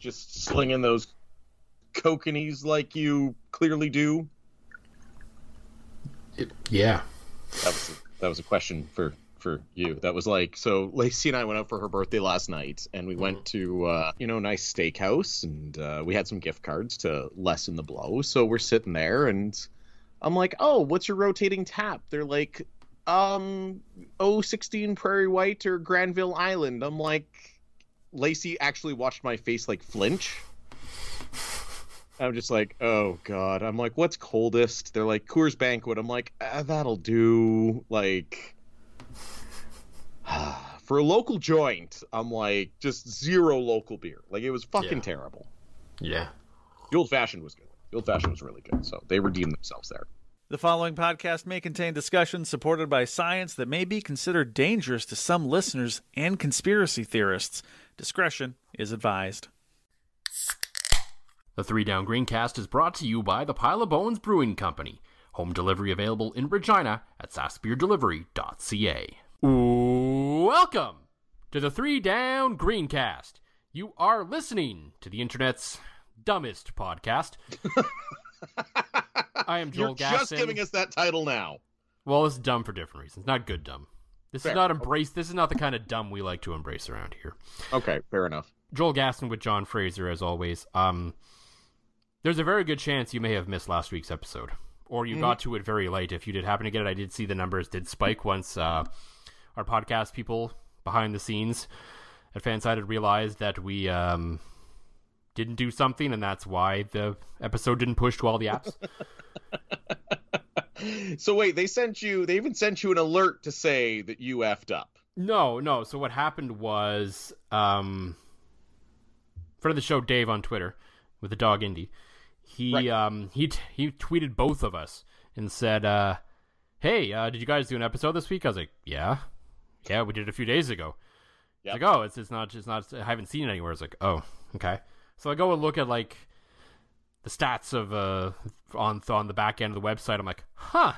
just slinging those kokanees like you clearly do? It, yeah. That was a, that was a question for for you. That was like so. Lacey and I went out for her birthday last night, and we mm-hmm. went to uh, you know nice steakhouse, and uh, we had some gift cards to lessen the blow. So we're sitting there, and I'm like, "Oh, what's your rotating tap?" They're like, "Um, 016 Prairie White or Granville Island." I'm like, Lacey actually watched my face like flinch. I'm just like, oh god. I'm like, what's coldest? They're like Coors Banquet. I'm like, ah, that'll do. Like, for a local joint, I'm like, just zero local beer. Like, it was fucking yeah. terrible. Yeah. The old fashioned was good. The old fashioned was really good. So they redeemed themselves there. The following podcast may contain discussions supported by science that may be considered dangerous to some listeners and conspiracy theorists. Discretion is advised. The Three Down Greencast is brought to you by the Pile of Bones Brewing Company. Home delivery available in Regina at sassbeerdelivery.ca. Welcome to the Three Down Greencast. You are listening to the internet's dumbest podcast. I am Joel You're Gaston. just giving us that title now. Well, it's dumb for different reasons. Not good dumb. This fair. is not embrace. This is not the kind of dumb we like to embrace around here. Okay, fair enough. Joel Gaston with John Fraser, as always. Um, there's a very good chance you may have missed last week's episode, or you mm-hmm. got to it very late. If you did happen to get it, I did see the numbers did spike once uh, our podcast people behind the scenes at FanSided had realized that we um, didn't do something, and that's why the episode didn't push to all the apps. so wait, they sent you. They even sent you an alert to say that you effed up. No, no. So what happened was, um, friend of the show, Dave on Twitter with the dog Indy. He right. um he t- he tweeted both of us and said, uh, "Hey, uh, did you guys do an episode this week?" I was like, "Yeah, yeah, we did it a few days ago." Yep. It's like, "Oh, it's it's not it's not I haven't seen it anywhere." It's like, "Oh, okay." So I go and look at like the stats of uh on on the back end of the website. I'm like, huh.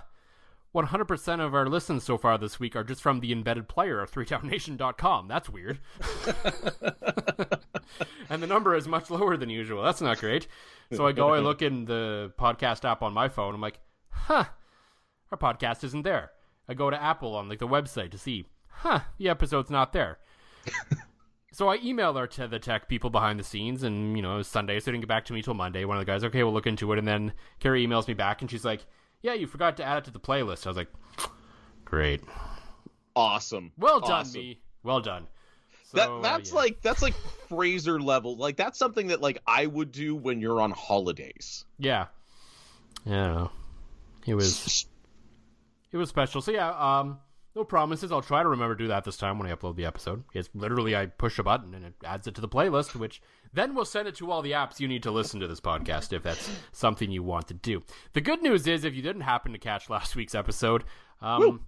100% of our listens so far this week are just from the embedded player of 3downnation.com. That's weird. and the number is much lower than usual. That's not great. So I go, I look in the podcast app on my phone. I'm like, huh, our podcast isn't there. I go to Apple on like the website to see, huh, the episode's not there. So I emailed our to the tech people behind the scenes, and you know it was Sunday, so they didn't get back to me till Monday. One of the guys, okay, we'll look into it, and then Carrie emails me back, and she's like, "Yeah, you forgot to add it to the playlist." I was like, "Great, awesome, well done, awesome. me, well done." So, that that's uh, yeah. like that's like Fraser level. Like that's something that like I would do when you're on holidays. Yeah, yeah, it was it was special. So yeah, um, no promises. I'll try to remember to do that this time when I upload the episode. It's literally I push a button and it adds it to the playlist, which then will send it to all the apps you need to listen to this podcast if that's something you want to do. The good news is, if you didn't happen to catch last week's episode, um,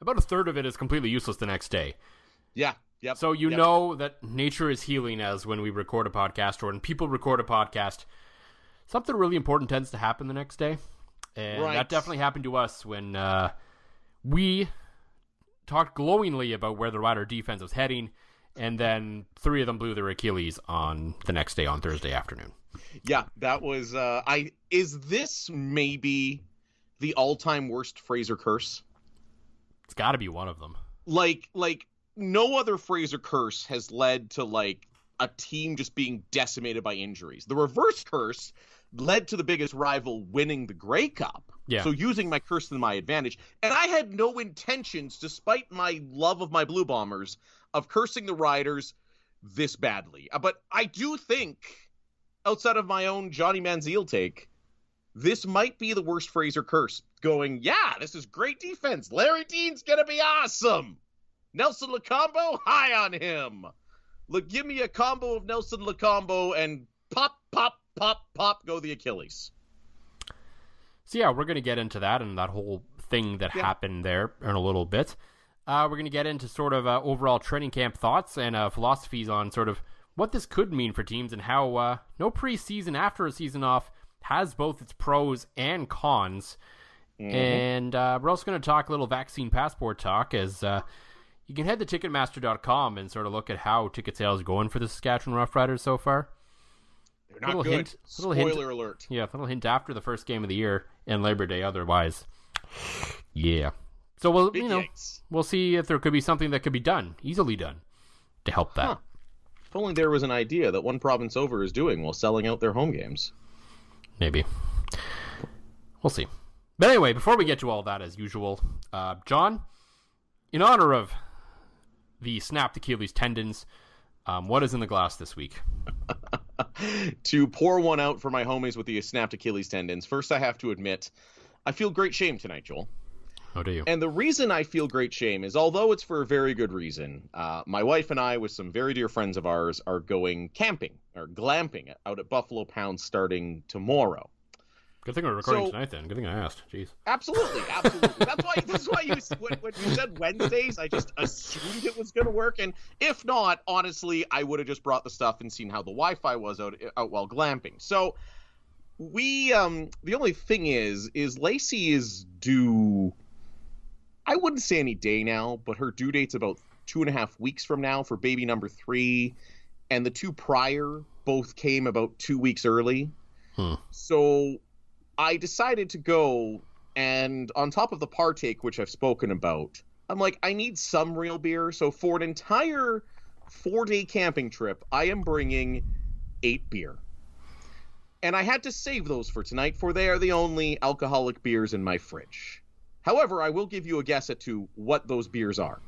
about a third of it is completely useless the next day. Yeah. Yep. So you yep. know that nature is healing as when we record a podcast or when people record a podcast, something really important tends to happen the next day. And Right. that definitely happened to us when uh, we talked glowingly about where the Rider defense was heading, and then three of them blew their Achilles on the next day on Thursday afternoon. Yeah, that was. Uh, I is this maybe the all-time worst Fraser curse? It's got to be one of them. Like, like no other Fraser curse has led to like a team just being decimated by injuries. The reverse curse led to the biggest rival winning the Grey Cup. Yeah. So using my curse to my advantage, and I had no intentions, despite my love of my Blue Bombers, of cursing the Riders this badly. Uh, But I do think, outside of my own Johnny Manziel take, this might be the worst Fraser curse. Going, yeah, this is great defense. Larry Dean's gonna be awesome. Nelson Lokombo, high on him. Look, give me a combo of Nelson Lokombo and pop, pop, pop, pop, go the Achilles. So yeah, we're going to get into that and that whole thing that Yeah. happened there in a little bit. Uh, we're going to get into sort of uh, overall training camp thoughts and uh, philosophies on sort of what this could mean for teams and how uh, no preseason after a season off has both its pros and cons. And uh, we're also going to talk a little vaccine passport talk as uh, you can head to Ticketmaster.com and sort of look at how ticket sales are going for the Saskatchewan Roughriders so far. They're not Little good. hint- little Spoiler hint. alert. Yeah, a little hint after the first game of the year and Labor Day. Otherwise, yeah. So we'll Big you know we'll see if there could be something that could be done easily done to help that. Huh. If only there was an idea that one province over is doing while selling out their home games. Maybe we'll see. But anyway, before we get to all that, as usual, uh, John, in honor of the snapped Achilles tendons, um, what is in the glass this week? to pour one out for my homies with the snapped Achilles tendons, first I have to admit, I feel great shame tonight, Joel. Oh, do you? And the reason I feel great shame is, although it's for a very good reason, uh, my wife and I, with some very dear friends of ours, are going camping or glamping out at Buffalo Pound starting tomorrow. Good thing we're recording so- tonight. Then good thing I asked. Jeez. Absolutely, absolutely. that's why. That's why you when, when you said Wednesdays, I just assumed it was going to work. And if not, honestly, I would have just brought the stuff and seen how the Wi-Fi was out out while glamping. So we, um, the only thing is, is Lacey is due. I wouldn't say any day now, but her due date's about two and a half weeks from now for baby number three, and the two prior both came about two weeks early. Hmm. So I decided to go, and on top of the partake, which I've spoken about, I'm like, I need some real beer. So for an entire four day camping trip, I am bringing eight beer. And I had to save those for tonight, for they are the only alcoholic beers in my fridge. However, I will give you a guess at to what those beers are.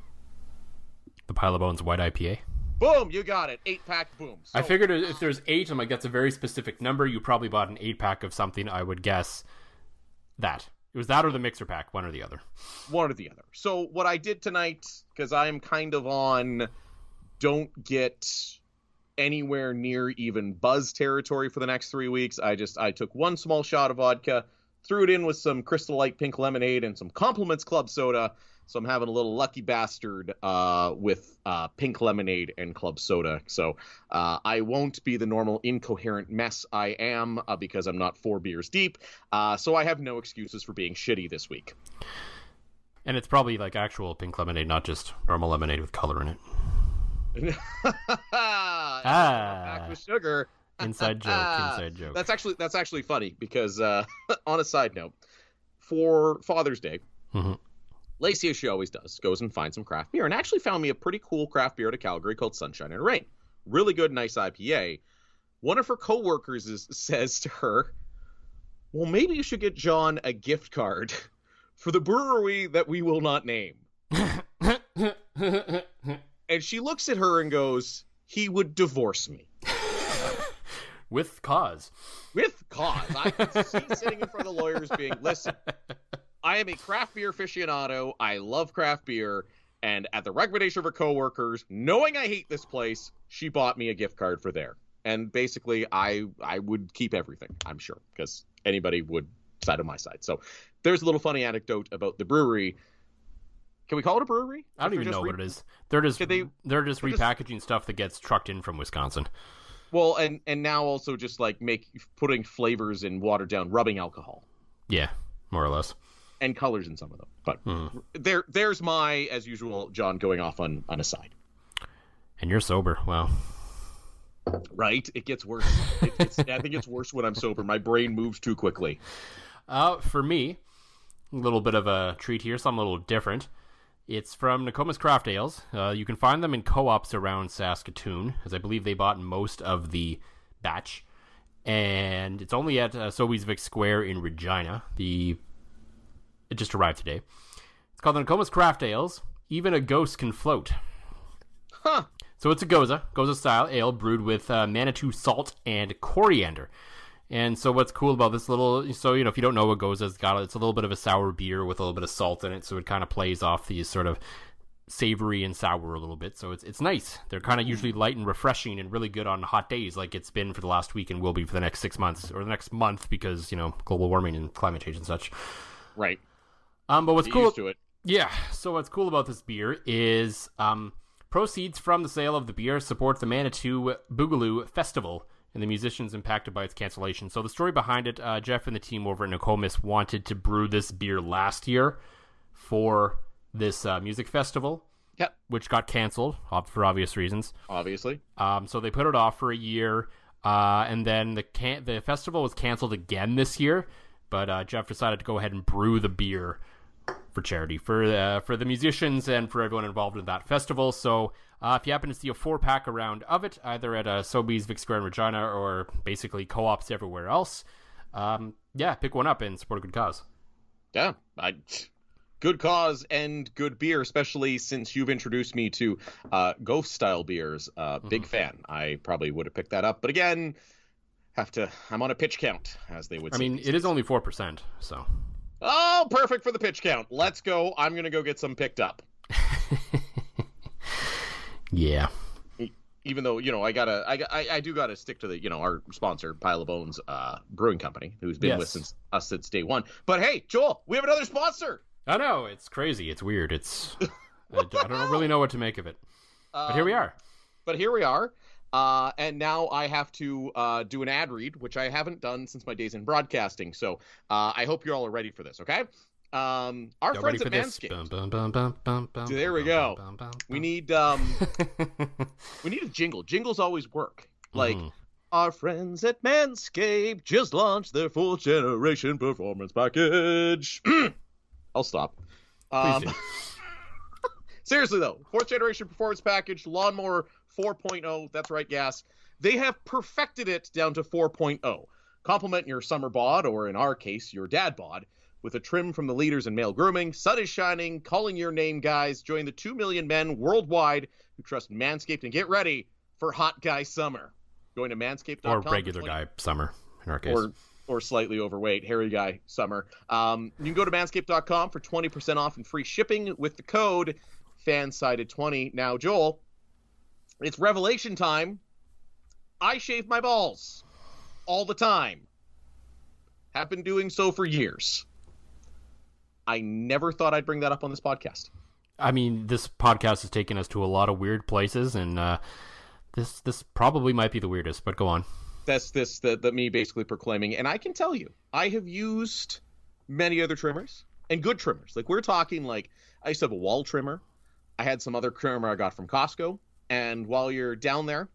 The Pile of Bones White IPA. Boom, you got it. Eight pack, boom. I figured if there's eight, I'm like, that's a very specific number. You probably bought an eight pack of something. I would guess that it was that or the mixer pack, one or the other. one or the other. So what I did tonight, because I'm kind of on don't get anywhere near even buzz territory for the next three weeks. I just I took one small shot of vodka, threw it in with some Crystal Light pink lemonade and some Compliments Club soda. So I'm having a little lucky bastard uh, with uh, pink lemonade and club soda. So uh, I won't be the normal incoherent mess I am uh, because I'm not four beers deep. Uh, so I have no excuses for being shitty this week. And it's probably like actual pink lemonade, not just normal lemonade with color in it. ah, back with sugar. Inside joke, inside joke. That's actually that's actually funny because uh, on a side note, for Father's Day, Mhm. Lacey, as she always does, goes and finds some craft beer and actually found me a pretty cool craft beer out of Calgary called Sunshine and Rain. Really good, nice IPA. One of her coworkers is, says to her, "Well, maybe you should get John a gift card for the brewery that we will not name." And she looks at her and goes, "He would divorce me." with cause. with cause. I can see sitting in front of the lawyers being, listen, I am a craft beer aficionado. I love craft beer. And at the recommendation of her coworkers, knowing I hate this place, she bought me a gift card for there. And basically, I I would keep everything, I'm sure, because anybody would side on my side. So there's a little funny anecdote about the brewery. Can we call it a brewery? I don't even know re- what it is. They're just they- they're just they're just- repackaging stuff that gets trucked in from Wisconsin. Well, and and now also just like make putting flavors in watered down rubbing alcohol Yeah, more or less. And colors in some of them. But Hmm. there there's my as usual John going off on on a side. And you're sober. Wow. Right? It gets worse. It, it's, I think it's worse when I'm sober. My brain moves too quickly. Uh, for me, a little bit of a treat here, something a little different. It's from Nokomis Craft Ales. Uh, you can find them in co-ops around Saskatoon, as I believe they bought most of the batch. And it's only at uh, Vic Square in Regina. The it just arrived today. It's called the Nokomis Craft Ales. Even a ghost can float. Huh. So it's a gose, gose style ale brewed with uh, Manitou salt and coriander. And so what's cool about this little, so you know, if you don't know what gose, it's got it's a little bit of a sour beer with a little bit of salt in it, so it kind of plays off these sort of savory and sour a little bit. So it's it's nice. They're kind of usually light and refreshing and really good on hot days, like it's been for the last week and will be for the next six months or the next month because you know global warming and climate change and such. Right. Um, but what's Get cool? used to it. Yeah. So what's cool about this beer is um, proceeds from the sale of the beer support the Manitou Boogaloo Festival and the musicians impacted by its cancellation. So the story behind it, uh, Jeff and the team over at Nokomis wanted to brew this beer last year for this uh, music festival, Yep. which got canceled for obvious reasons. Obviously. Um, so they put it off for a year, uh, and then the can- the festival was canceled again this year. But uh, Jeff decided to go ahead and brew the beer for charity for uh, for the musicians and for everyone involved in that festival. So uh, if you happen to see a four pack around of it, either at uh, Sobeys, Vic Square, and Regina, or basically co-ops everywhere else, um, yeah, pick one up and support a good cause. Yeah. I good cause and good beer, especially since you've introduced me to uh ghost style beers. Uh big Mm-hmm. fan. I probably would have picked that up. But again, have to I'm on a pitch count, as they would say. I mean, it is only four percent, so Oh, perfect for the pitch count. Let's go. I'm gonna go get some picked up. yeah. even though you know I gotta I, I, I do gotta stick to the you know our sponsor Pile of Bones uh, Brewing Company who's been with since us since day one. But hey, Joel, we have another sponsor. I know it's crazy. It's weird. It's I don't, I don't really know what to make of it. But here we Um, are. But here we are. Uh, and now I have to uh, do an ad read, which I haven't done since my days in broadcasting. So uh, I hope you all are ready for this. Okay. Um, our Y'all friends at? Manscaped. Bum, bum, bum, There we go. We need um, we need a jingle. Jingles always work. Like Mhm. our friends at Manscaped just launched their fourth generation performance package. I'll stop. Um, seriously though, fourth generation performance package, lawnmower 4.0. That's right, gas. They have perfected it down to 4.0. Complement your summer bod, or in our case, your dad bod, with a trim from the leaders in male grooming. Sun is shining, calling your name, guys. Join the 2 million men worldwide who trust Manscaped and get ready for hot guy summer. Going to manscaped.com. or regular 20 guy summer in our case. or or slightly overweight, hairy guy summer. Um, you can go to manscaped.com for 20% off and free shipping with the code fansided20. Now, Joel, it's revelation time. I shave my balls all the time. Have been doing so for years. I never thought I'd bring that up on this podcast. I mean, this podcast has taken us to a lot of weird places, and uh, this this probably might be the weirdest. But go on. that's this the, the me basically proclaiming and i can tell you i have used many other trimmers and good trimmers like we're talking like i used to have a wall trimmer i had some other trimmer i got from costco and while you're down there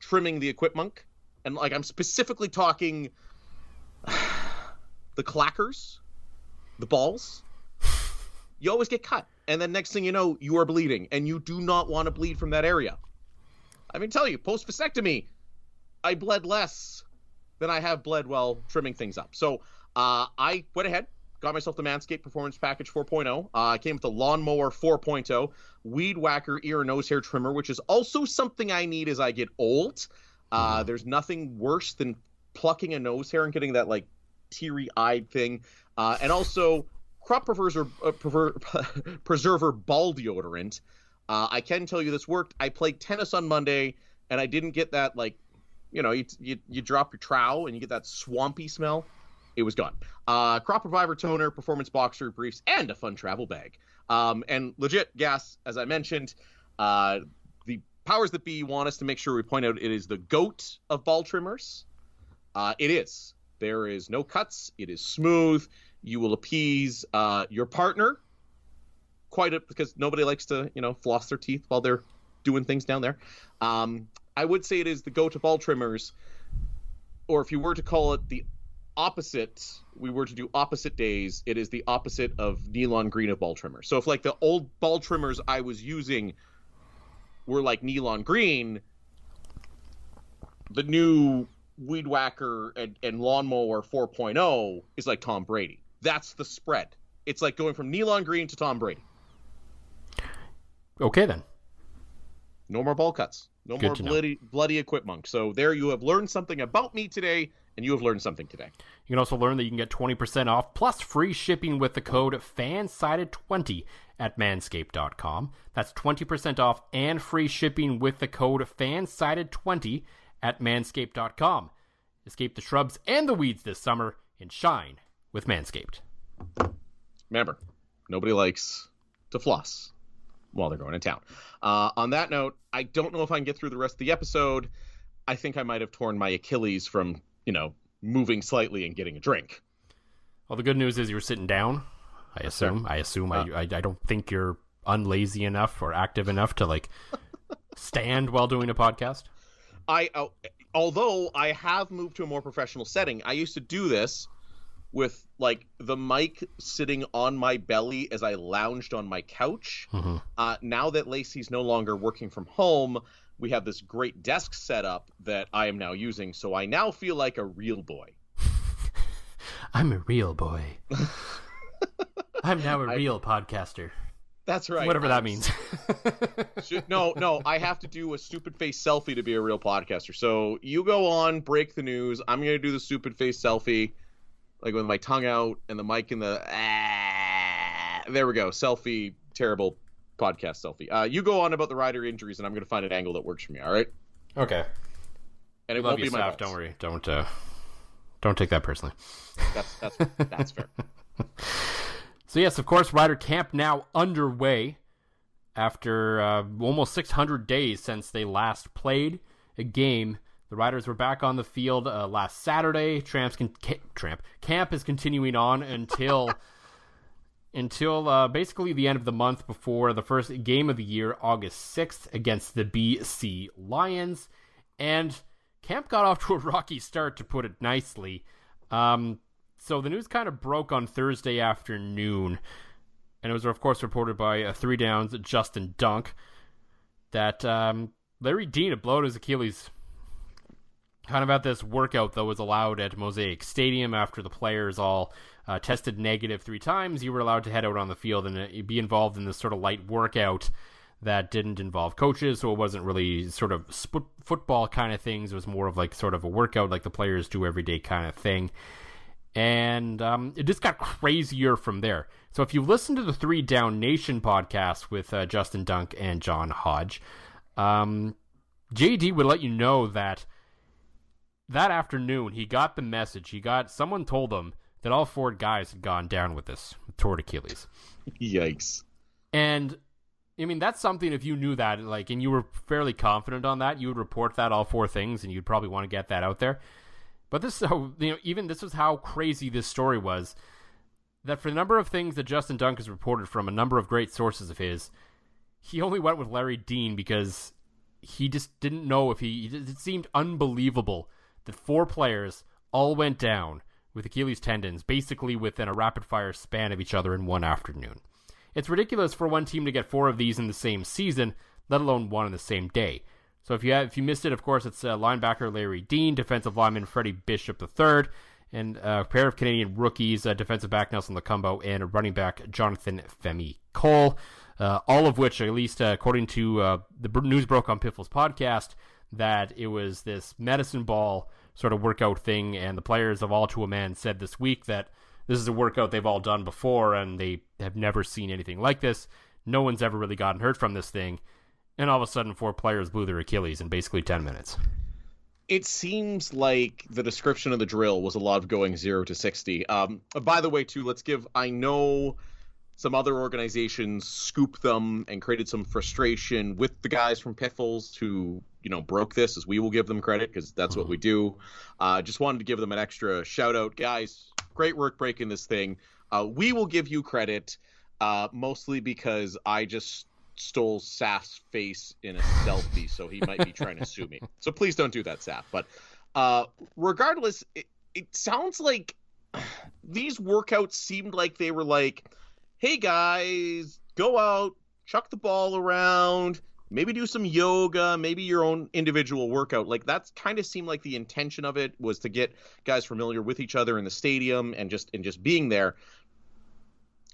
trimming the equipment and like i'm specifically talking the clackers the balls you always get cut and then next thing you know you are bleeding and you do not want to bleed from that area i mean tell you post vasectomy I bled less than I have bled while trimming things up. So uh, I went ahead, got myself the Manscaped Performance Package 4.0. Uh, I came with the Lawnmower 4.0, Weed Whacker ear and nose hair trimmer, which is also something I need as I get old. Uh, there's nothing worse than plucking a nose hair and getting that like teary eyed thing. Uh, and also crop preserver, uh, prever- preserver ball deodorant. Uh, I can tell you this worked. I played tennis on Monday and I didn't get that like you know, you, you, you drop your trowel and you get that swampy smell. It was gone. Uh, Crop Reviver toner, performance boxer briefs, and a fun travel bag. Um, and legit gas, as I mentioned, uh, the powers that be want us to make sure we point out it is the goat of ball trimmers. Uh, it is. There is no cuts. It is smooth. You will appease uh, your partner quite a, because nobody likes to, you know, floss their teeth while they're doing things down there. Um, I would say it is the goat of ball trimmers, or if you were to call it the opposite, we were to do opposite days, it is the opposite of Nylon Green of ball trimmers. So if like the old ball trimmers I was using were like Nylon Green, the new Weed Whacker and, and Lawnmower 4.0 is like Tom Brady. That's the spread. It's like going from Nylon Green to Tom Brady. Okay then. No more ball cuts. No Good more bloody bloody equipment. So there you have learned something about me today, and you have learned something today. You can also learn that you can get 20% off plus free shipping with the code FANSIDED20 at manscaped.com. That's 20% off and free shipping with the code FANSIDED20 at manscaped.com. Escape the shrubs and the weeds this summer and shine with Manscaped. Remember, nobody likes to floss while they're going to town. Uh, on that note, I don't know if I can get through the rest of the episode. I think I might have torn my Achilles from, you know, moving slightly and getting a drink. Well, the good news is you're sitting down. I assume. I assume. I, I I don't think you're unlazy enough or active enough to like stand while doing a podcast. I, uh, although I have moved to a more professional setting, I used to do this with like the mic sitting on my belly as I lounged on my couch. Mhm. Uh, now that Lacey's no longer working from home, we have this great desk setup that I am now using. So I now feel like a real boy. I'm a real boy. I'm now a real podcaster. That's right. Whatever that I'm- means. Should- no, no, I have to do a stupid face selfie to be a real podcaster. So you go on, break the news. I'm gonna do the stupid face selfie, like with my tongue out and the mic in the. Ah, there we go, selfie. Terrible podcast selfie. Uh, you go on about the rider injuries, and I'm gonna find an angle that works for me. All right, okay. and it Love won't be my Saf. Don't worry. Don't uh, don't take that personally. That's that's that's fair. So yes, of course, Rider Camp now underway after uh, almost 600 days since they last played a game. The Riders were back on the field uh, last Saturday. Tramps can, ca- Tramp Camp is continuing on until until uh, basically the end of the month before the first game of the year, August 6th, against the BC Lions. And camp got off to a rocky start, to put it nicely. Um, so the news kind of broke on Thursday afternoon, and it was, of course, reported by uh, Three Downs Justin Dunk that um, Larry Dean had blown his Achilles kind of at this workout that was allowed at Mosaic Stadium after the players all uh, tested negative three times. You were allowed to head out on the field and uh, be involved in this sort of light workout that didn't involve coaches, so it wasn't really sort of sp- football kind of things. It was more of like sort of a workout like the players do every day kind of thing. And um, it just got crazier from there. So if you listen to the Three Down Nation podcast with uh, Justin Dunk and John Hodge, um, JD would let you know that that afternoon he got the message. He got someone told him that all four guys had gone down with this torn Achilles. Yikes. And I mean that's something if you knew that like and you were fairly confident on that, you would report that all four things and you'd probably want to get that out there. But this so you know even this was how crazy this story was that for the number of things that Justin Dunk has reported from a number of great sources of his, he only went with Larry Dean because he just didn't know if he it seemed unbelievable that four players all went down with Achilles tendons basically within a rapid fire span of each other in one afternoon. It's ridiculous for one team to get four of these in the same season, let alone one in the same day. So if you have, if you missed it, of course, it's uh, linebacker Larry Dean, defensive lineman Freddie Bishop III, and a pair of Canadian rookies, uh, defensive back Nelson Lokombo and running back Jonathan Femi Cole. Uh, all of which, at least uh, according to uh, the news broke on Piffles podcast, that it was this medicine ball sort of workout thing, and the players of all to a man said this week that this is a workout they've all done before, and they have never seen anything like this. No one's ever really gotten hurt from this thing, and all of a sudden, four players blew their Achilles in basically ten minutes. it seems like the description of the drill was a lot of going zero to 60 um by the way too let's give i know some other organizations scooped them and created some frustration with the guys from Piffles who, you know, broke this, as we will give them credit because that's what we do. Uh, just wanted to give them an extra shout out, guys. Great work breaking this thing. Uh, we will give you credit, uh, mostly because I just stole Saf's face in a selfie, so he might be trying to sue me. So please don't do that, Saf. But uh, regardless, it, it sounds like these workouts seemed like they were like, hey guys, go out, chuck the ball around, maybe do some yoga, maybe your own individual workout. Like that's kind of seemed like the intention of it was to get guys familiar with each other in the stadium and just and just being there.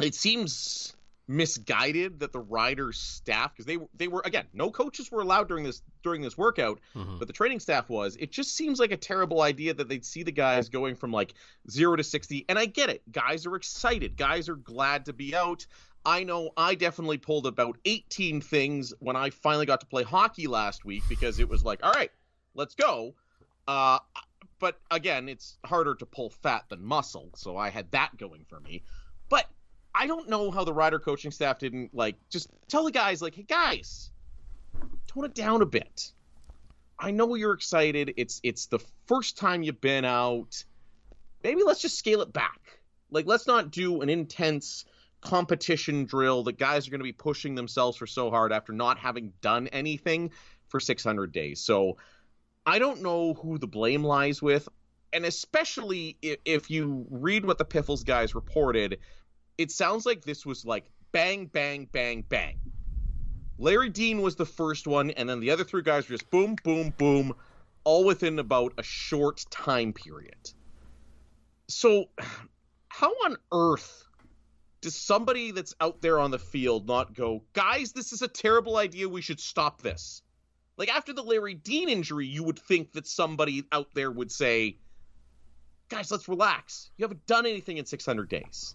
It seems misguided that the riders staff because they they were again no coaches were allowed during this during this workout mm-hmm. but the training staff was it just seems like a terrible idea that they'd see the guys going from like 0 to 60 and I get it guys are excited guys are glad to be out I know I definitely pulled about 18 things when I finally got to play hockey last week because it was like all right let's go uh but again it's harder to pull fat than muscle so I had that going for me but I don't know how the rider coaching staff didn't like just tell the guys like, hey guys, tone it down a bit. I know you're excited. It's it's the first time you've been out. Maybe let's just scale it back. Like let's not do an intense competition drill that guys are going to be pushing themselves for so hard after not having done anything for 600 days. So I don't know who the blame lies with, and especially if, if you read what the Piffles guys reported, it sounds like this was like bang, bang, bang, bang. Larry Dean was the first one, and then the other three guys were just boom, boom, boom, all within about a short time period. So, how on earth does somebody that's out there on the field not go, guys, this is a terrible idea. We should stop this? Like, after the Larry Dean injury, you would think that somebody out there would say, guys, let's relax. You haven't done anything in 600 days.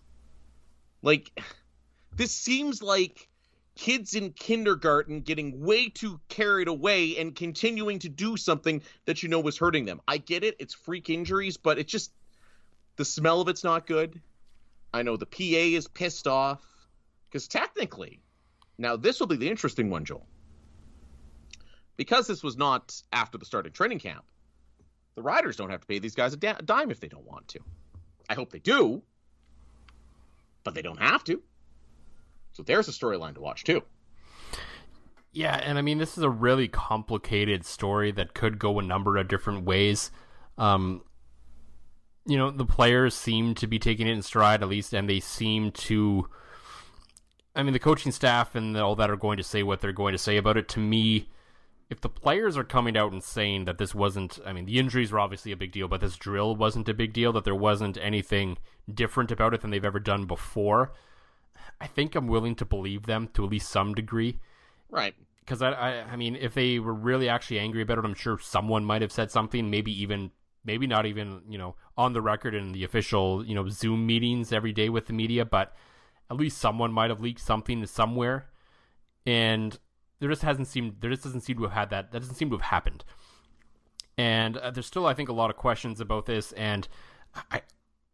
Like, this seems like kids in kindergarten getting way too carried away and continuing to do something that you know was hurting them. I get it, it's freak injuries, but it just the smell of it's not good. I know the PA is pissed off because technically, now this will be the interesting one, Joel. Because this was not after the start of training camp, the riders don't have to pay these guys a dime if they don't want to. I hope they do, but they don't have to. So there's a storyline to watch too. Yeah, and I mean this is a really complicated story that could go a number of different ways. Um, you know, the players seem to be taking it in stride at least, and they seem to. I mean, the coaching staff and all that are going to say what they're going to say about it. To me, if the players are coming out and saying that this wasn't, I mean, the injuries were obviously a big deal, but this drill wasn't a big deal, that there wasn't anything different about it than they've ever done before, I think I'm willing to believe them to at least some degree. Right. Because I, I, I mean, if they were really actually angry about it, I'm sure someone might have said something. Maybe even, maybe not even, you know, on the record in the official, you know, Zoom meetings every day with the media, but at least someone might have leaked something somewhere. And there just hasn't seemed there just doesn't seem to have had that that doesn't seem to have happened and uh, there's still i think a lot of questions about this and i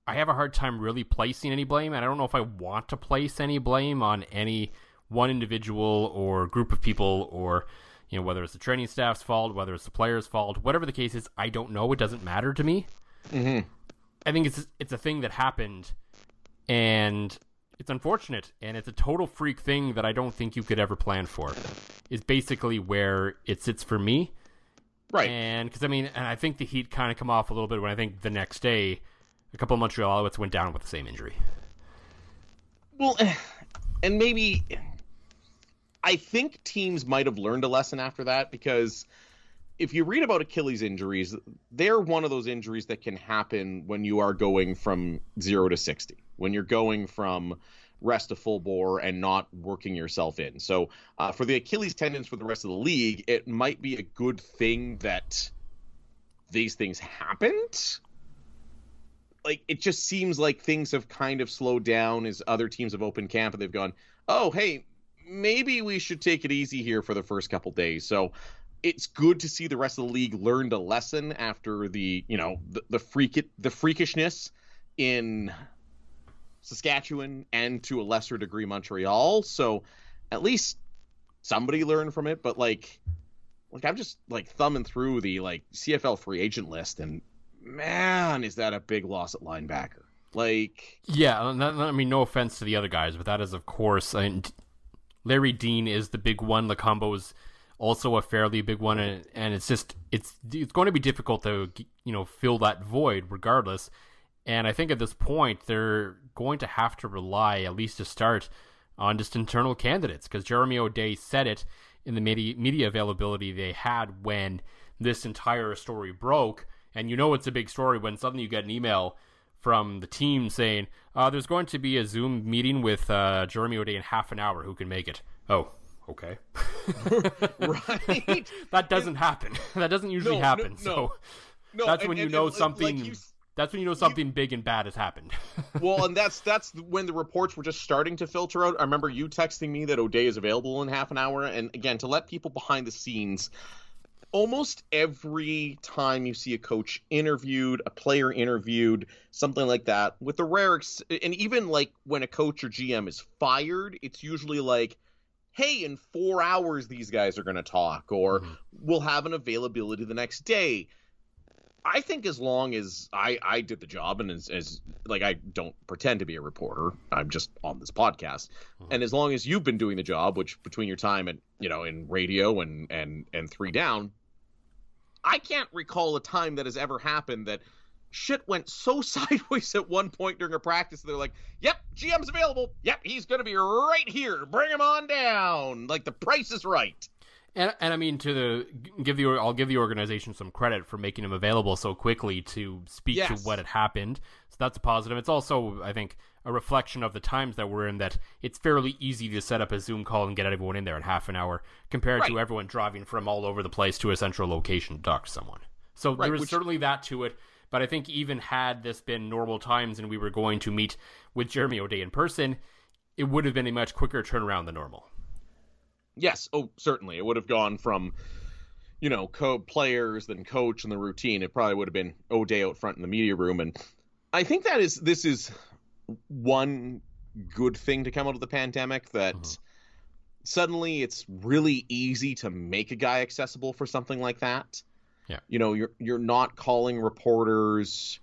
i have a hard time really placing any blame and i don't know if i want to place any blame on any one individual or group of people or you know whether it's the training staff's fault whether it's the players fault whatever the case is i don't know it doesn't matter to me mm-hmm. i think it's it's a thing that happened and it's unfortunate and it's a total freak thing that I don't think you could ever plan for. Is basically where it sits for me. Right. And because I mean, and I think the heat kind of come off a little bit when I think the next day, a couple of Montreal Alouettes went down with the same injury. Well, and maybe I think teams might have learned a lesson after that because if you read about Achilles injuries, they're one of those injuries that can happen when you are going from zero to 60, when you're going from rest to full bore and not working yourself in. So, uh, for the Achilles tendons for the rest of the league, it might be a good thing that these things happened. Like, it just seems like things have kind of slowed down as other teams have opened camp and they've gone, oh, hey, maybe we should take it easy here for the first couple days. So, it's good to see the rest of the league learned a lesson after the you know the, the freak the freakishness in Saskatchewan and to a lesser degree Montreal. So at least somebody learned from it. But like, like I'm just like thumbing through the like CFL free agent list, and man, is that a big loss at linebacker? Like, yeah, I mean, no offense to the other guys, but that is of course. I mean, Larry Dean is the big one. Lokombo is also a fairly big one, and, and it's just it's it's going to be difficult to you know fill that void regardless. And I think at this point they're going to have to rely at least to start on just internal candidates because Jeremy O'Day said it in the media, media availability they had when this entire story broke. And you know it's a big story when suddenly you get an email from the team saying, uh, "There's going to be a Zoom meeting with uh, Jeremy O'Day in half an hour. Who can make it?" Oh, okay. right. that doesn't happen. that doesn't usually No, happen. no, so No, that's and- when you and- know and, like, something. you that's when you know something big and bad has happened. well, and that's that's when the reports were just starting to filter out. I remember you texting me that O'Day is available in half an hour, and again, to let people behind the scenes, almost every time you see a coach interviewed, a player interviewed, something like that, with the rare, ex- and even like when a coach or GM is fired, it's usually like. Hey, in four hours, these guys are going to talk, or mm-hmm. we'll have an availability the next day. I think as long as I I did the job and as, as like I don't pretend to be a reporter, I'm just on this podcast, uh-huh. and as long as you've been doing the job, which between your time at you know in radio and and and three down, I can't recall a time that has ever happened that shit went so sideways at one point during a practice. They're like, "Yep, GM's available. Yep, he's gonna be right here. Bring him on down. Like the price is right." And and I mean to the give the I'll give the organization some credit for making him available so quickly to speak to what had happened. So that's a positive. It's also I think a reflection of the times that we're in that it's fairly easy to set up a Zoom call and get everyone in there in half an hour compared to everyone driving from all over the place to a central location to talk to someone. So Right, there is which- certainly that to it. But I think even had this been normal times and we were going to meet with Jeremy O'Day in person, it would have been a much quicker turnaround than normal. Yes, oh certainly. It would have gone from you know, co players then coach and the routine. It probably would have been O'Day out front in the media room and I think that is this is one good thing to come out of the pandemic that Mhm. suddenly it's really easy to make a guy accessible for something like that. Yeah. You know, you're you're not calling reporters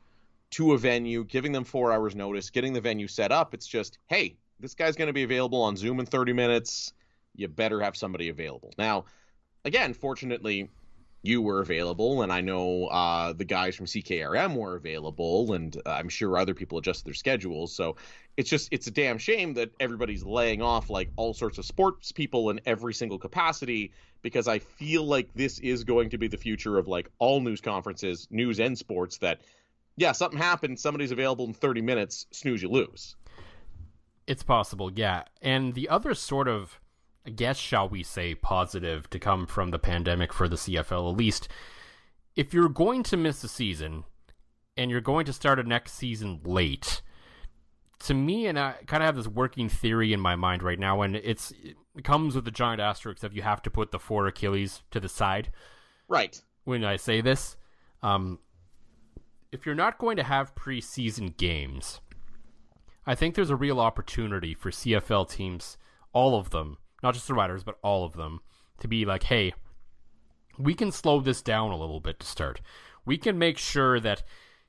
to a venue, giving them 4 hours notice, getting the venue set up. It's just, "Hey, this guy's going to be available on Zoom in 30 minutes. You better have somebody available." Now, again, fortunately, you were available, and I know uh, the guys from CKRM were available, and uh, I'm sure other people adjusted their schedules. So it's just it's a damn shame that everybody's laying off like all sorts of sports people in every single capacity because I feel like this is going to be the future of like all news conferences, news and sports. That yeah, something happened, somebody's available in 30 minutes, snooze you lose. It's possible, yeah. And the other sort of, guess, shall we say, positive to come from the pandemic for the CFL, at least, if you're going to miss a season and you're going to start a next season late, to me, and I kind of have this working theory in my mind right now, and it's it comes with the giant asterisk of you have to put the four Achilles to the side Right. when I say this. Um, if you're not going to have preseason games, I think there's a real opportunity for CFL teams, all of them, not just the Riders, but all of them, to be like, hey, we can slow this down a little bit to start. We can make sure that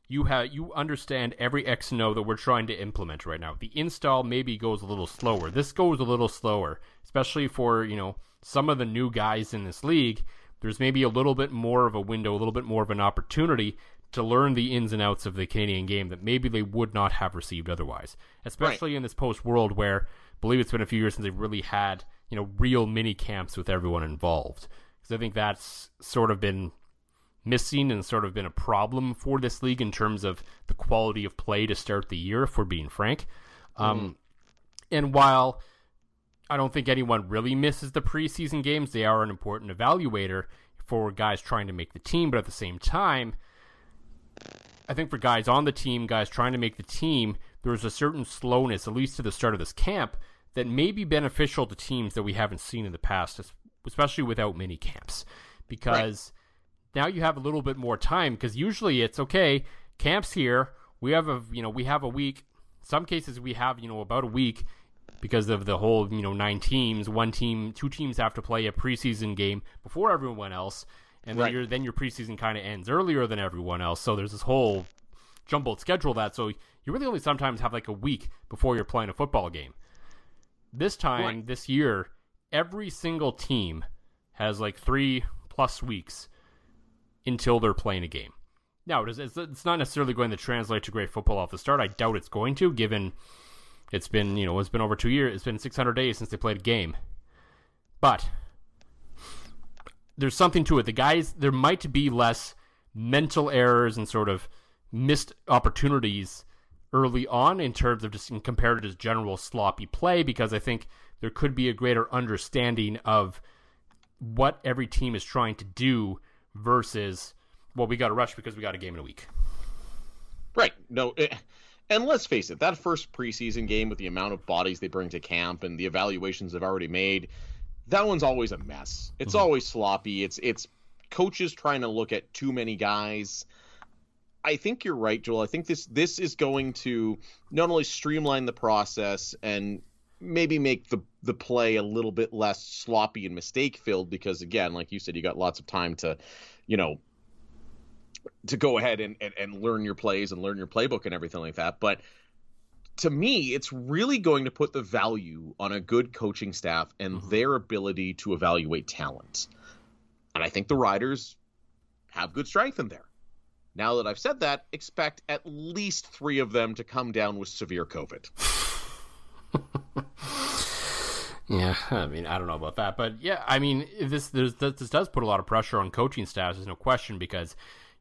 you have you understand every X and O that we're trying to implement right now. The install maybe goes a little slower. This goes a little slower, especially for, you know, some of the new guys in this league. There's maybe a little bit more of a window, a little bit more of an opportunity to learn the ins and outs of the Canadian game that maybe they would not have received otherwise. Especially in this post world where I believe it's been a few years since they've really had, you know, real mini camps with everyone involved. Because I think that's sort of been missing and sort of been a problem for this league in terms of the quality of play to start the year, if we're being frank. Um, and while I don't think anyone really misses the preseason games, they are an important evaluator for guys trying to make the team, but at the same time, I think for guys on the team, guys trying to make the team, there's a certain slowness, at least to the start of this camp, that may be beneficial to teams that we haven't seen in the past, especially without mini camps. Because now you have a little bit more time, because usually it's okay, camp's here, we have a you know, we have a week, some cases we have you know about a week because of the whole you know nine teams. One team, two teams have to play a preseason game before everyone else, and then Right. your then your preseason kind of ends earlier than everyone else. So there's this whole jumbled schedule that so you really only sometimes have like a week before you're playing a football game. This time Right. this year, every single team has like three plus weeks until they're playing a game. Now, it is, it's, it's not necessarily going to translate to great football off the start. I doubt it's going to, given it's been you know it's been over two years. It's been 600 days since they played a game. But there's something to it. The guys there might be less mental errors and sort of missed opportunities early on in terms of just compared to just general sloppy play because I think there could be a greater understanding of what every team is trying to do versus well we got to rush because we got a game in a week. Right. No. eh, and let's face it, that first preseason game with the amount of bodies they bring to camp and the evaluations they've already made, that one's always a mess. It's always sloppy. It's it's coaches trying to look at too many guys. I think you're right, Joel. I think this this is going to not only streamline the process and maybe make the the play a little bit less sloppy and mistake filled because again, like you said, you got lots of time to, you know, to go ahead and, and, and learn your plays and learn your playbook and everything like that. But to me, it's really going to put the value on a good coaching staff and mm-hmm. their ability to evaluate talent. And I think the Riders have good strength in there. Now that I've said that, expect at least three of them to come down with severe COVID. Yeah, I mean, I don't know about that, but yeah, I mean, this this does put a lot of pressure on coaching staffs. There's no question because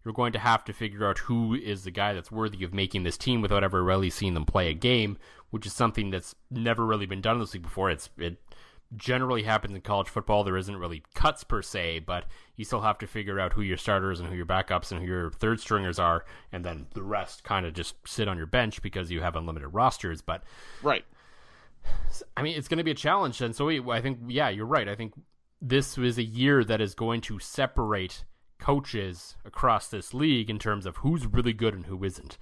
you're going to have to figure out who is the guy that's worthy of making this team without ever really seeing them play a game, which is something that's never really been done in this league before. It's it generally happens in college football. There isn't really cuts per se, but you still have to figure out who your starters and who your backups and who your third stringers are, and then the rest kind of just sit on your bench because you have unlimited rosters. But Right. I mean, it's going to be a challenge, and so we, I think, yeah, you're right. I think this is a year that is going to separate coaches across this league in terms of who's really good and who isn't.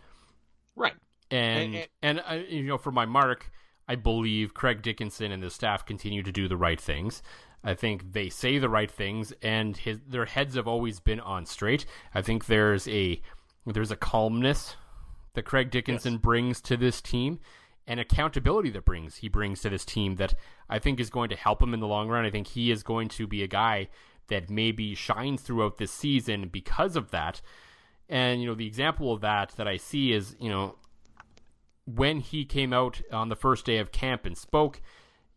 Right. And And- and, uh, you know, for my mark, I believe Craig Dickenson and the staff continue to do the right things. I think they say the right things, and his their heads have always been on straight. I think there's a there's a calmness that Craig Dickenson brings to this team and accountability that brings he brings to this team that I think is going to help him in the long run. I think he is going to be a guy that maybe shines throughout this season because of that. And you know, the example of that that I see is, you know, when he came out on the first day of camp and spoke,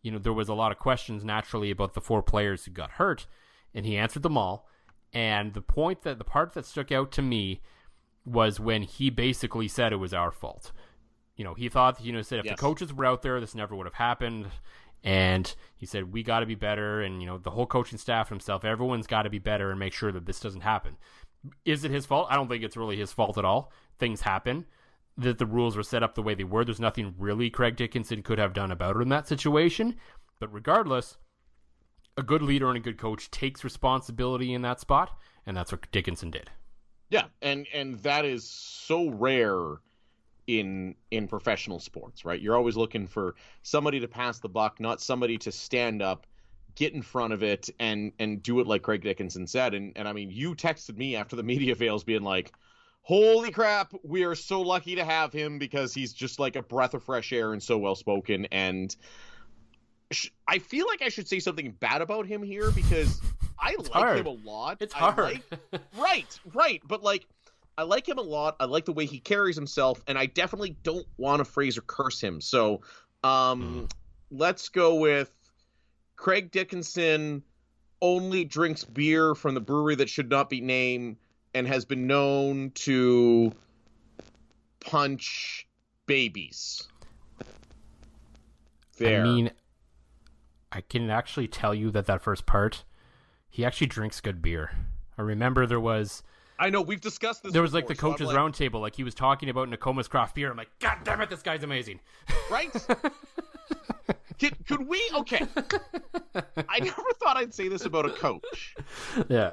you know, there was a lot of questions naturally about the four players who got hurt, and he answered them all. And the point that the part that stuck out to me was when he basically said it was our fault. You know, he thought, you know, said if Yes. the coaches were out there, this never would have happened. And he said, we got to be better. And, you know, the whole coaching staff himself, everyone's got to be better and make sure that this doesn't happen. Is it his fault? I don't think it's really his fault at all. Things happen. That the rules were set up the way they were. There's nothing really Craig Dickenson could have done about it in that situation. But regardless, a good leader and a good coach takes responsibility in that spot. And that's what Dickenson did. Yeah, and and that is so rare in in professional sports, right? You're always looking for somebody to pass the buck, not somebody to stand up, get in front of it and and do it like Craig Dickenson said. And and I mean, you texted me after the media fails being like, "Holy crap, we are so lucky to have him because he's just like a breath of fresh air and so well spoken and sh- I feel like I should say something bad about him here because I like hard. him a lot. It's I hard. like- right, right. But like, I like him a lot. I like the way he carries himself, and I definitely don't want to phrase or curse him. So, um, let's go with Craig Dickenson. Only drinks beer from the brewery that should not be named, and has been known to punch babies. There. I mean, I can actually tell you that that first part, he actually drinks good beer. I remember there was I know we've discussed this. there was like the before, so coaches like, roundtable, like he was talking about Nokomis craft beer. I'm like, God damn it, this guy's amazing. right? could, could we? Okay. I never thought I'd say this about a coach, yeah,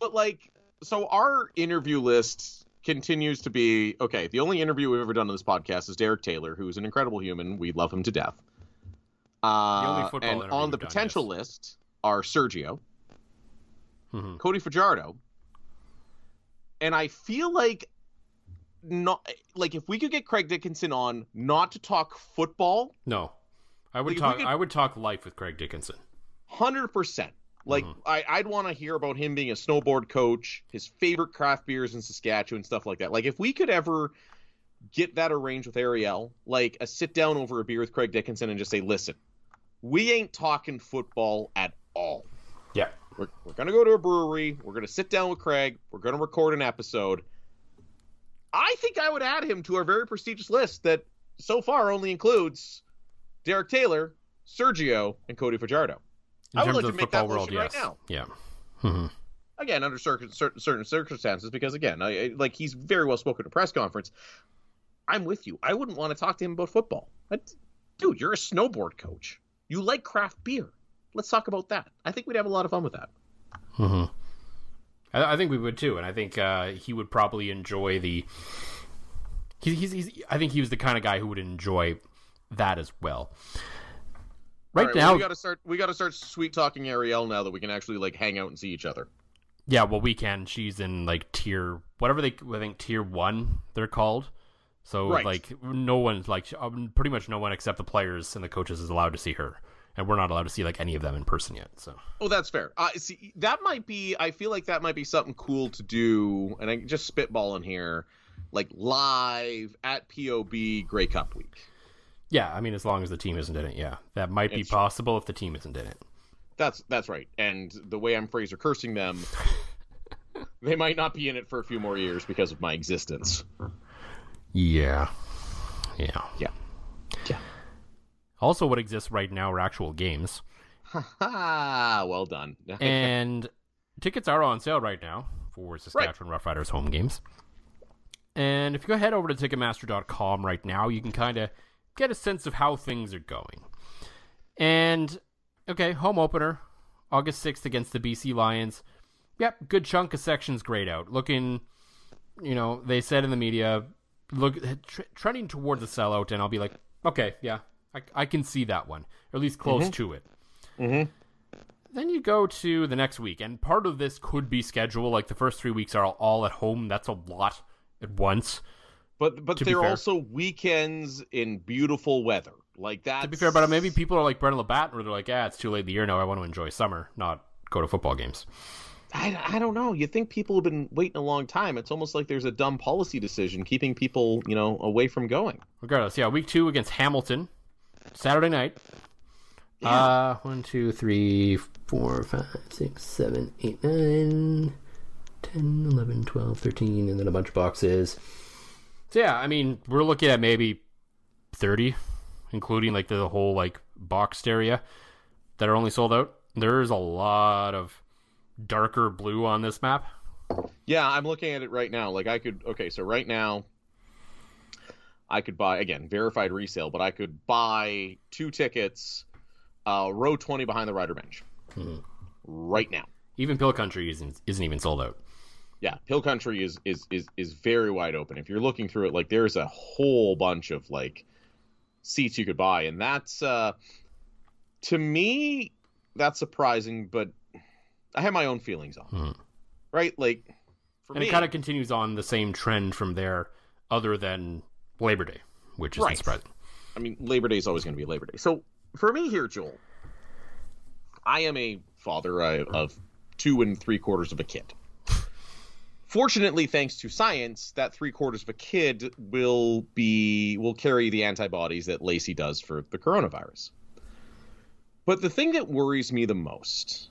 but like, so our interview list continues to be okay. The only interview we've ever done on this podcast is Derek Taylor, who's an incredible human. We love him to death. Uh, only football and on the done, potential yes. list are Sergio, Mhm. Cody Fajardo, and I feel like not like if we could get Craig Dickenson on not to talk football, No, I would Like, talk. could- I would talk life with Craig Dickenson. hundred percent. Like Mhm. I, I'd want to hear about him being a snowboard coach, his favorite craft beers in Saskatchewan, stuff like that. Like if we could ever get that arranged with Ariel, like a sit down over a beer with Craig Dickenson and just say, listen, we ain't talking football at all. Yeah. We're, we're gonna go to a brewery. We're gonna sit down with Craig. We're gonna record an episode. I think I would add him to our very prestigious list that so far only includes Derek Taylor, Sergio, and Cody Fajardo. In I would terms like of to make football that world, motion right now. Yeah. Mhm. Again, under certain certain circumstances, because again, I, I- like he's very well spoken at a press conference. I'm with you. I wouldn't want to talk to him about football. But, dude, you're a snowboard coach. You like craft beer. Let's talk about that. I think we'd have a lot of fun with that. hmm I, I think we would too, and I think uh, he would probably enjoy the. He's, he's, he's, I think he was the kind of guy who would enjoy that as well. Right, All now, well, we got to start. We got to start sweet talking Ariel now that we can actually like hang out and see each other. yeah. Well, we can. She's in like tier whatever they I think tier one they're called. So Right. like no one's like um, pretty much no one except the players and the coaches is allowed to see her, and we're not allowed to see like any of them in person yet. So Oh, that's fair. Uh, see, that might be. I feel like that might be something cool to do, and I just spitballing here, like live at POB Grey Cup week. Yeah, I mean as long as the team isn't in it, yeah, that might be It's- possible if the team isn't in it. That's that's right. And the way I'm Fraser cursing them, they might not be in it for a few more years because of my existence. Yeah. Yeah. Yeah. Yeah. Also, what exists right now are actual games. Ha! well done. and tickets are on sale right now for Saskatchewan Roughriders home games. And if you go head over to Ticketmaster.com right now, you can kind of get a sense of how things are going. And, okay, home opener, August 6th against the BC Lions. Yep, good chunk of sections grayed out. Looking, you know, they said in the media, look tr- trending towards a sellout, and I'll be like, okay, yeah, I, I can see that one, or at least close mm-hmm. to it. Mm-hmm. Then you go to the next week, and part of this could be schedule. Like the first three weeks are all at home. That's a lot at once. But but they're also weekends in beautiful weather. Like that. To be fair, but maybe people are like Brendan Labatt, where they're like, "Yeah, it's too late in the year now. I want to enjoy summer, not go to football games." I, I don't know. You think people have been waiting a long time? It's almost like there's a dumb policy decision keeping people, you know, away from going. Regardless, yeah, week two against Hamilton, Saturday night. Uh, one, two, three, four, five, six, seven, eight, nine, 10, 11, 12, 13, and then a bunch of boxes. So yeah, I mean, we're looking at maybe 30, including like the whole like boxed area that are only sold out. There's a lot of darker blue on this map. Yeah, I'm looking at it right now. Like I could okay, so right now I could buy again, verified resale, but I could buy two tickets uh row 20 behind the rider bench. Right now. Even Pil Country isn't isn't even sold out. Yeah, Pil Country is is is is very wide open. If you're looking through it, like there's a whole bunch of like seats you could buy, and that's uh to me that's surprising, but I have my own feelings on. Hmm. Right? Like for And me, it kind of continues on the same trend from there, other than Labor Day, which is Right. surprising. I mean, Labor Day is always going to be Labor Day. So for me here, Joel, I am a father uh, of two and three quarters of a kid. Fortunately, thanks to science, that three quarters of a kid will be will carry the antibodies that Lacey does for the coronavirus. But the thing that worries me the most,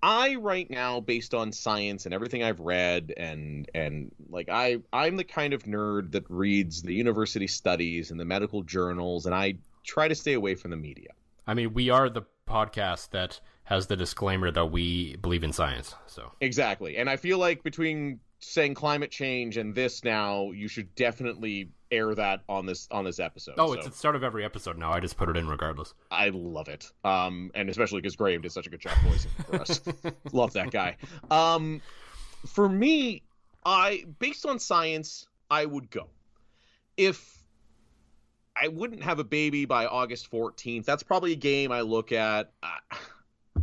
I right now, based on science and everything I've read, and and like I I'm the kind of nerd that reads the university studies and the medical journals, and I try to stay away from the media. I mean, we are the podcast that has the disclaimer that we believe in science. So Exactly. And I feel like between saying climate change and this now, you should definitely air that on this on this episode. Oh, So it's at the start of every episode now. I just put it in regardless. I love it. Um and especially because Graham did such a good job voicing for us. love that guy. Um for me, I based on science, I would go. If I wouldn't have a baby by August 14th, that's probably a game I look at.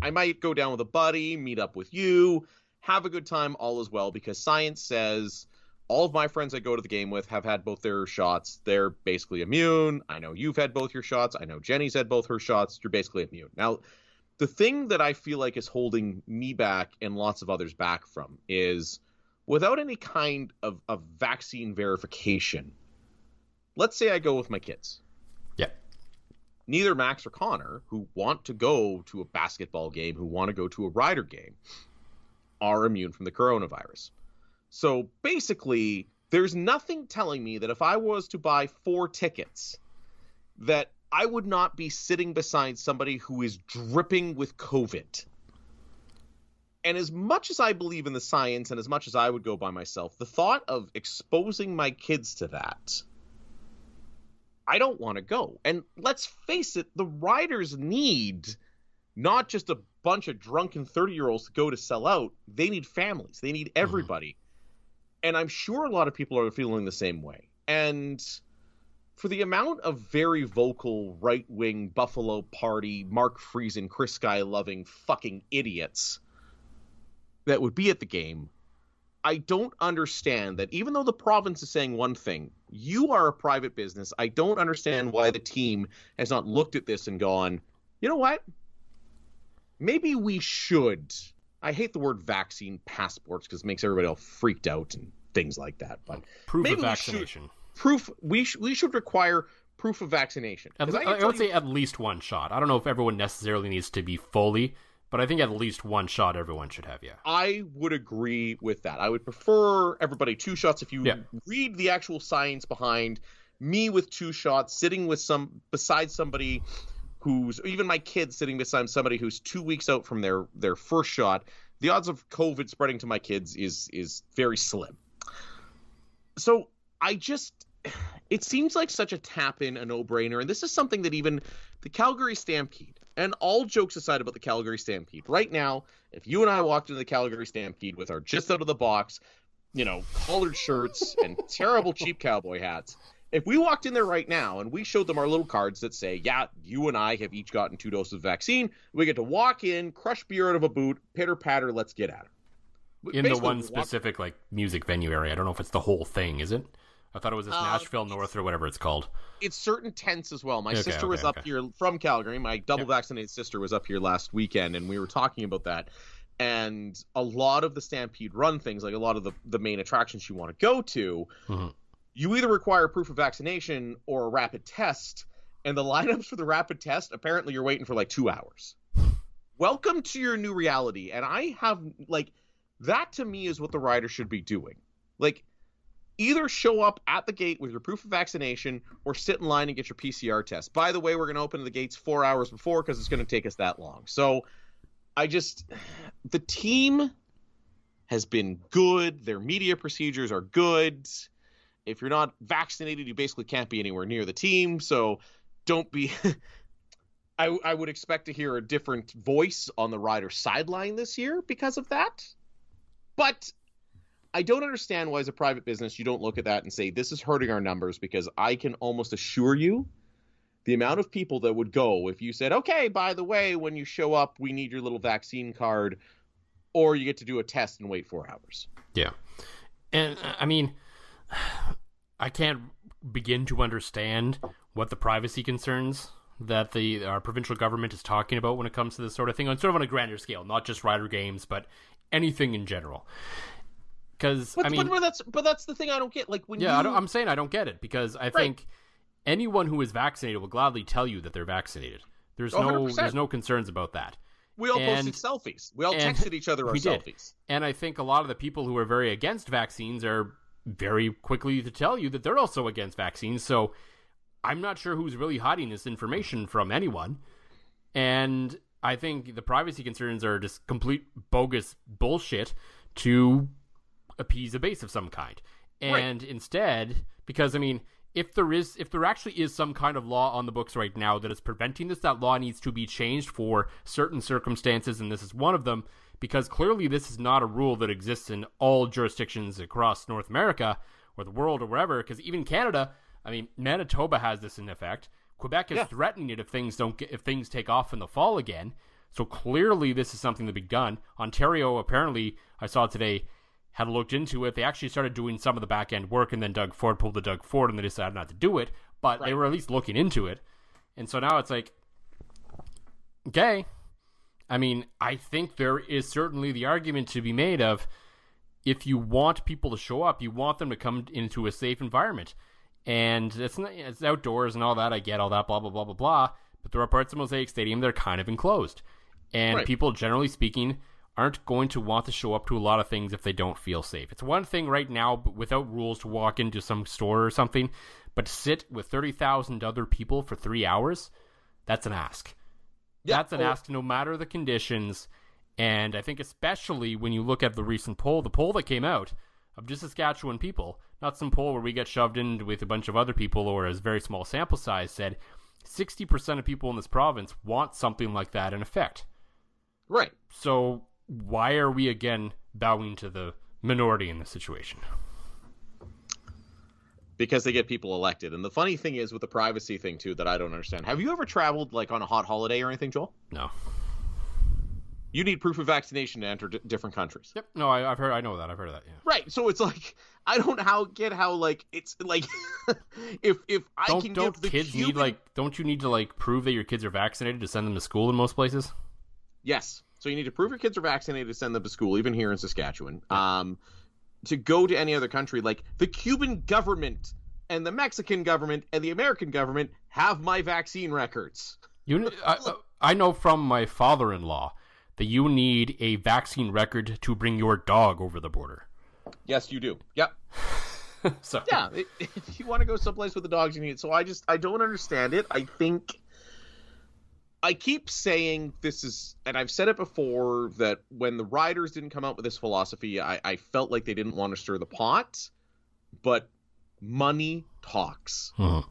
I might go down with a buddy, meet up with you, have a good time, all is well, because science says all of my friends I go to the game with have had both their shots. They're basically immune. I know you've had both your shots. I know Jenny's had both her shots. You're basically immune. Now, the thing that I feel like is holding me back and lots of others back from is without any kind of, of vaccine verification. Let's say I go with my kids. Neither Max or Connor, who want to go to a basketball game, who want to go to a rider game, are immune from the coronavirus. So basically, there's nothing telling me that if I was to buy four tickets, that I would not be sitting beside somebody who is dripping with COVID. And as much as I believe in the science and as much as I would go by myself, the thought of exposing my kids to that, I don't want to go. And let's face it, the riders need not just a bunch of drunken 30 year olds to go to sell out, they need families, they need everybody. Mm. And I'm sure a lot of people are feeling the same way. And for the amount of very vocal right wing Buffalo Party, Mark Friesen, Chris Sky loving fucking idiots that would be at the game, I don't understand that even though the province is saying one thing, you are a private business. I don't understand why the team has not looked at this and gone, you know what? Maybe we should. I hate the word vaccine passports because it makes everybody all freaked out and things like that. But proof of vaccination. proof. We sh- we should require proof of vaccination. At, I, I, would you, say at least one shot. I don't know if everyone necessarily needs to be fully but I think at least one shot everyone should have, yeah. I would agree with that. I would prefer everybody two shots. If you yeah. read the actual science behind me with two shots, sitting with some beside somebody who's even my kids sitting beside somebody who's two weeks out from their their first shot, the odds of COVID spreading to my kids is is very slim. So I just it seems like such a tap in, a no brainer, and this is something that even the Calgary Stampede and all jokes aside about the Calgary Stampede, right now, if you and I walked into the Calgary Stampede with our just out of the box, you know, collared shirts and terrible cheap cowboy hats, if we walked in there right now and we showed them our little cards that say, yeah, you and I have each gotten two doses of vaccine, we get to walk in, crush beer out of a boot, pitter patter, let's get at it. In Basically, the one specific like music venue area, I don't know if it's the whole thing, is it? I thought it was this uh, Nashville North or whatever it's called. It's certain tents as well. My okay, sister was okay. up here from Calgary. My double vaccinated sister was up here last weekend, and we were talking about that. And a lot of the Stampede Run things, like a lot of the, the main attractions you want to go to, mm-hmm. you either require proof of vaccination or a rapid test. And the lineups for the rapid test, apparently, you're waiting for like two hours. Welcome to your new reality. And I have, like, that to me is what the rider should be doing. Like, either show up at the gate with your proof of vaccination or sit in line and get your PCR test. By the way, we're going to open the gates four hours before because it's going to take us that long. So I just, the team has been good. Their media procedures are good. If you're not vaccinated, you basically can't be anywhere near the team. So don't be. I, I would expect to hear a different voice on the rider sideline this year because of that. But I don't understand why, as a private business, you don't look at that and say, this is hurting our numbers because I can almost assure you the amount of people that would go if you said, okay, by the way, when you show up, we need your little vaccine card, or you get to do a test and wait four hours. Yeah. And uh, I mean, I can't begin to understand what the privacy concerns that the our provincial government is talking about when it comes to this sort of thing on sort of on a grander scale, not just rider games, but anything in general. Because I mean, but, that's but that's the thing I don't get. Like when yeah, you... I am saying I don't get it because I right. think anyone who is vaccinated will gladly tell you that they're vaccinated. There's no 100%. there's no concerns about that. We all and, posted selfies. We all texted each other our selfies. Did. And I think a lot of the people who are very against vaccines are very quickly to tell you that they're also against vaccines. So I'm not sure who's really hiding this information from anyone. And I think the privacy concerns are just complete bogus bullshit to appease a base of some kind. And right. instead, because I mean, if there is if there actually is some kind of law on the books right now that is preventing this, that law needs to be changed for certain circumstances, and this is one of them. because clearly this is not a rule that exists in all jurisdictions across North America or the world or wherever. Because even Canada, I mean, Manitoba has this in effect. Quebec is Yeah. threatening it if things don't get, if things take off in the fall again. So clearly this is something to be done. Ontario apparently, I saw today, had looked into it. They actually started doing some of the back end work, and then Doug Ford pulled the Doug Ford, and they decided not to do it. But they were at least looking into it. And so now it's like, okay. I mean, I think there is certainly the argument to be made of if you want people to show up, you want them to come into a safe environment. And it's not, it's outdoors and all that. I get all that, blah blah blah blah blah. But there are parts of Mosaic Stadium that are kind of enclosed, and Right. people, generally speaking, aren't going to want to show up to a lot of things if they don't feel safe. It's one thing right now, but without rules, to walk into some store or something, but to sit with thirty thousand other people for three hours, that's an ask. Yeah, That's an oh, ask no matter the conditions. And I think especially when you look at the recent poll, the poll that came out of just Saskatchewan people, not some poll where we get shoved in with a bunch of other people or a very small sample size, said 60% of people in this province want something like that in effect. Right. So why are we again bowing to the minority in this situation? because they get people elected. And the funny thing is with the privacy thing too that I don't understand. Have you ever traveled like on a hot holiday or anything, Joel? No. You need proof of vaccination to enter d- different countries. Yep. No, I, I've heard. I know that. I've heard of that. Yeah. Right. So it's like I don't how get how like it's like if if I Don't can don't give the kids Cuban... need like? Don't you need to like prove that your kids are vaccinated to send them to school in most places? Yes. So you need to prove your kids are vaccinated to send them to school, even here in Saskatchewan. Um, to go to any other country, like the Cuban government and the Mexican government and the American government have my vaccine records. You, I, I know from my father-in-law that you need a vaccine record to bring your dog over the border. Yes, you do. Yep. so Yeah. If you want to go someplace with the dogs, you need it. So I just I don't understand it. I think I keep saying this is, and I've said it before that when the riders didn't come out with this philosophy, I, I felt like they didn't want to stir the pot, but money talks. Mhm.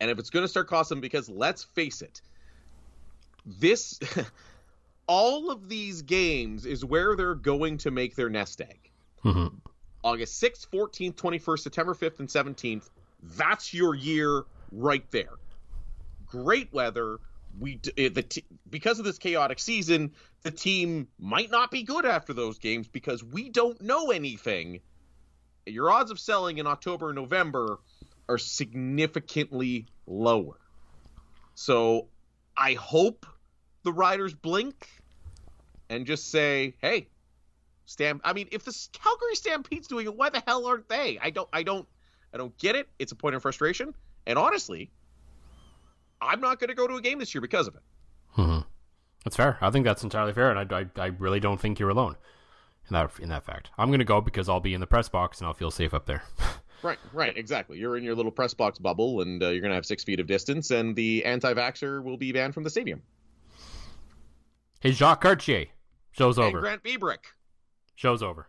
And if it's going to start costing, because let's face it, this, all of these games is where they're going to make their nest egg. Mhm. August 6th, 14th, 21st, September 5th, and 17th. That's your year right there. Great weather. We eh, the t- because of this chaotic season, the team might not be good after those games because we don't know anything. Your odds of selling in October and November are significantly lower. So, I hope the riders blink and just say, "Hey, Stamp. I mean, if the Calgary Stampede's doing it, why the hell aren't they? I don't. I don't. I don't get it. It's a point of frustration. And honestly, I'm not going to go to a game this year because of it. Mhm. That's fair. I think that's entirely fair, and I, I, I really don't think you're alone in that in that fact. I'm going to go because I'll be in the press box and I'll feel safe up there. Right. Right. Exactly. You're in your little press box bubble, and uh, you're going to have six feet of distance, and the anti-vaxxer will be banned from the stadium. hey, Jacques Cartier, show's And over. Grant Biebrick. Show's over.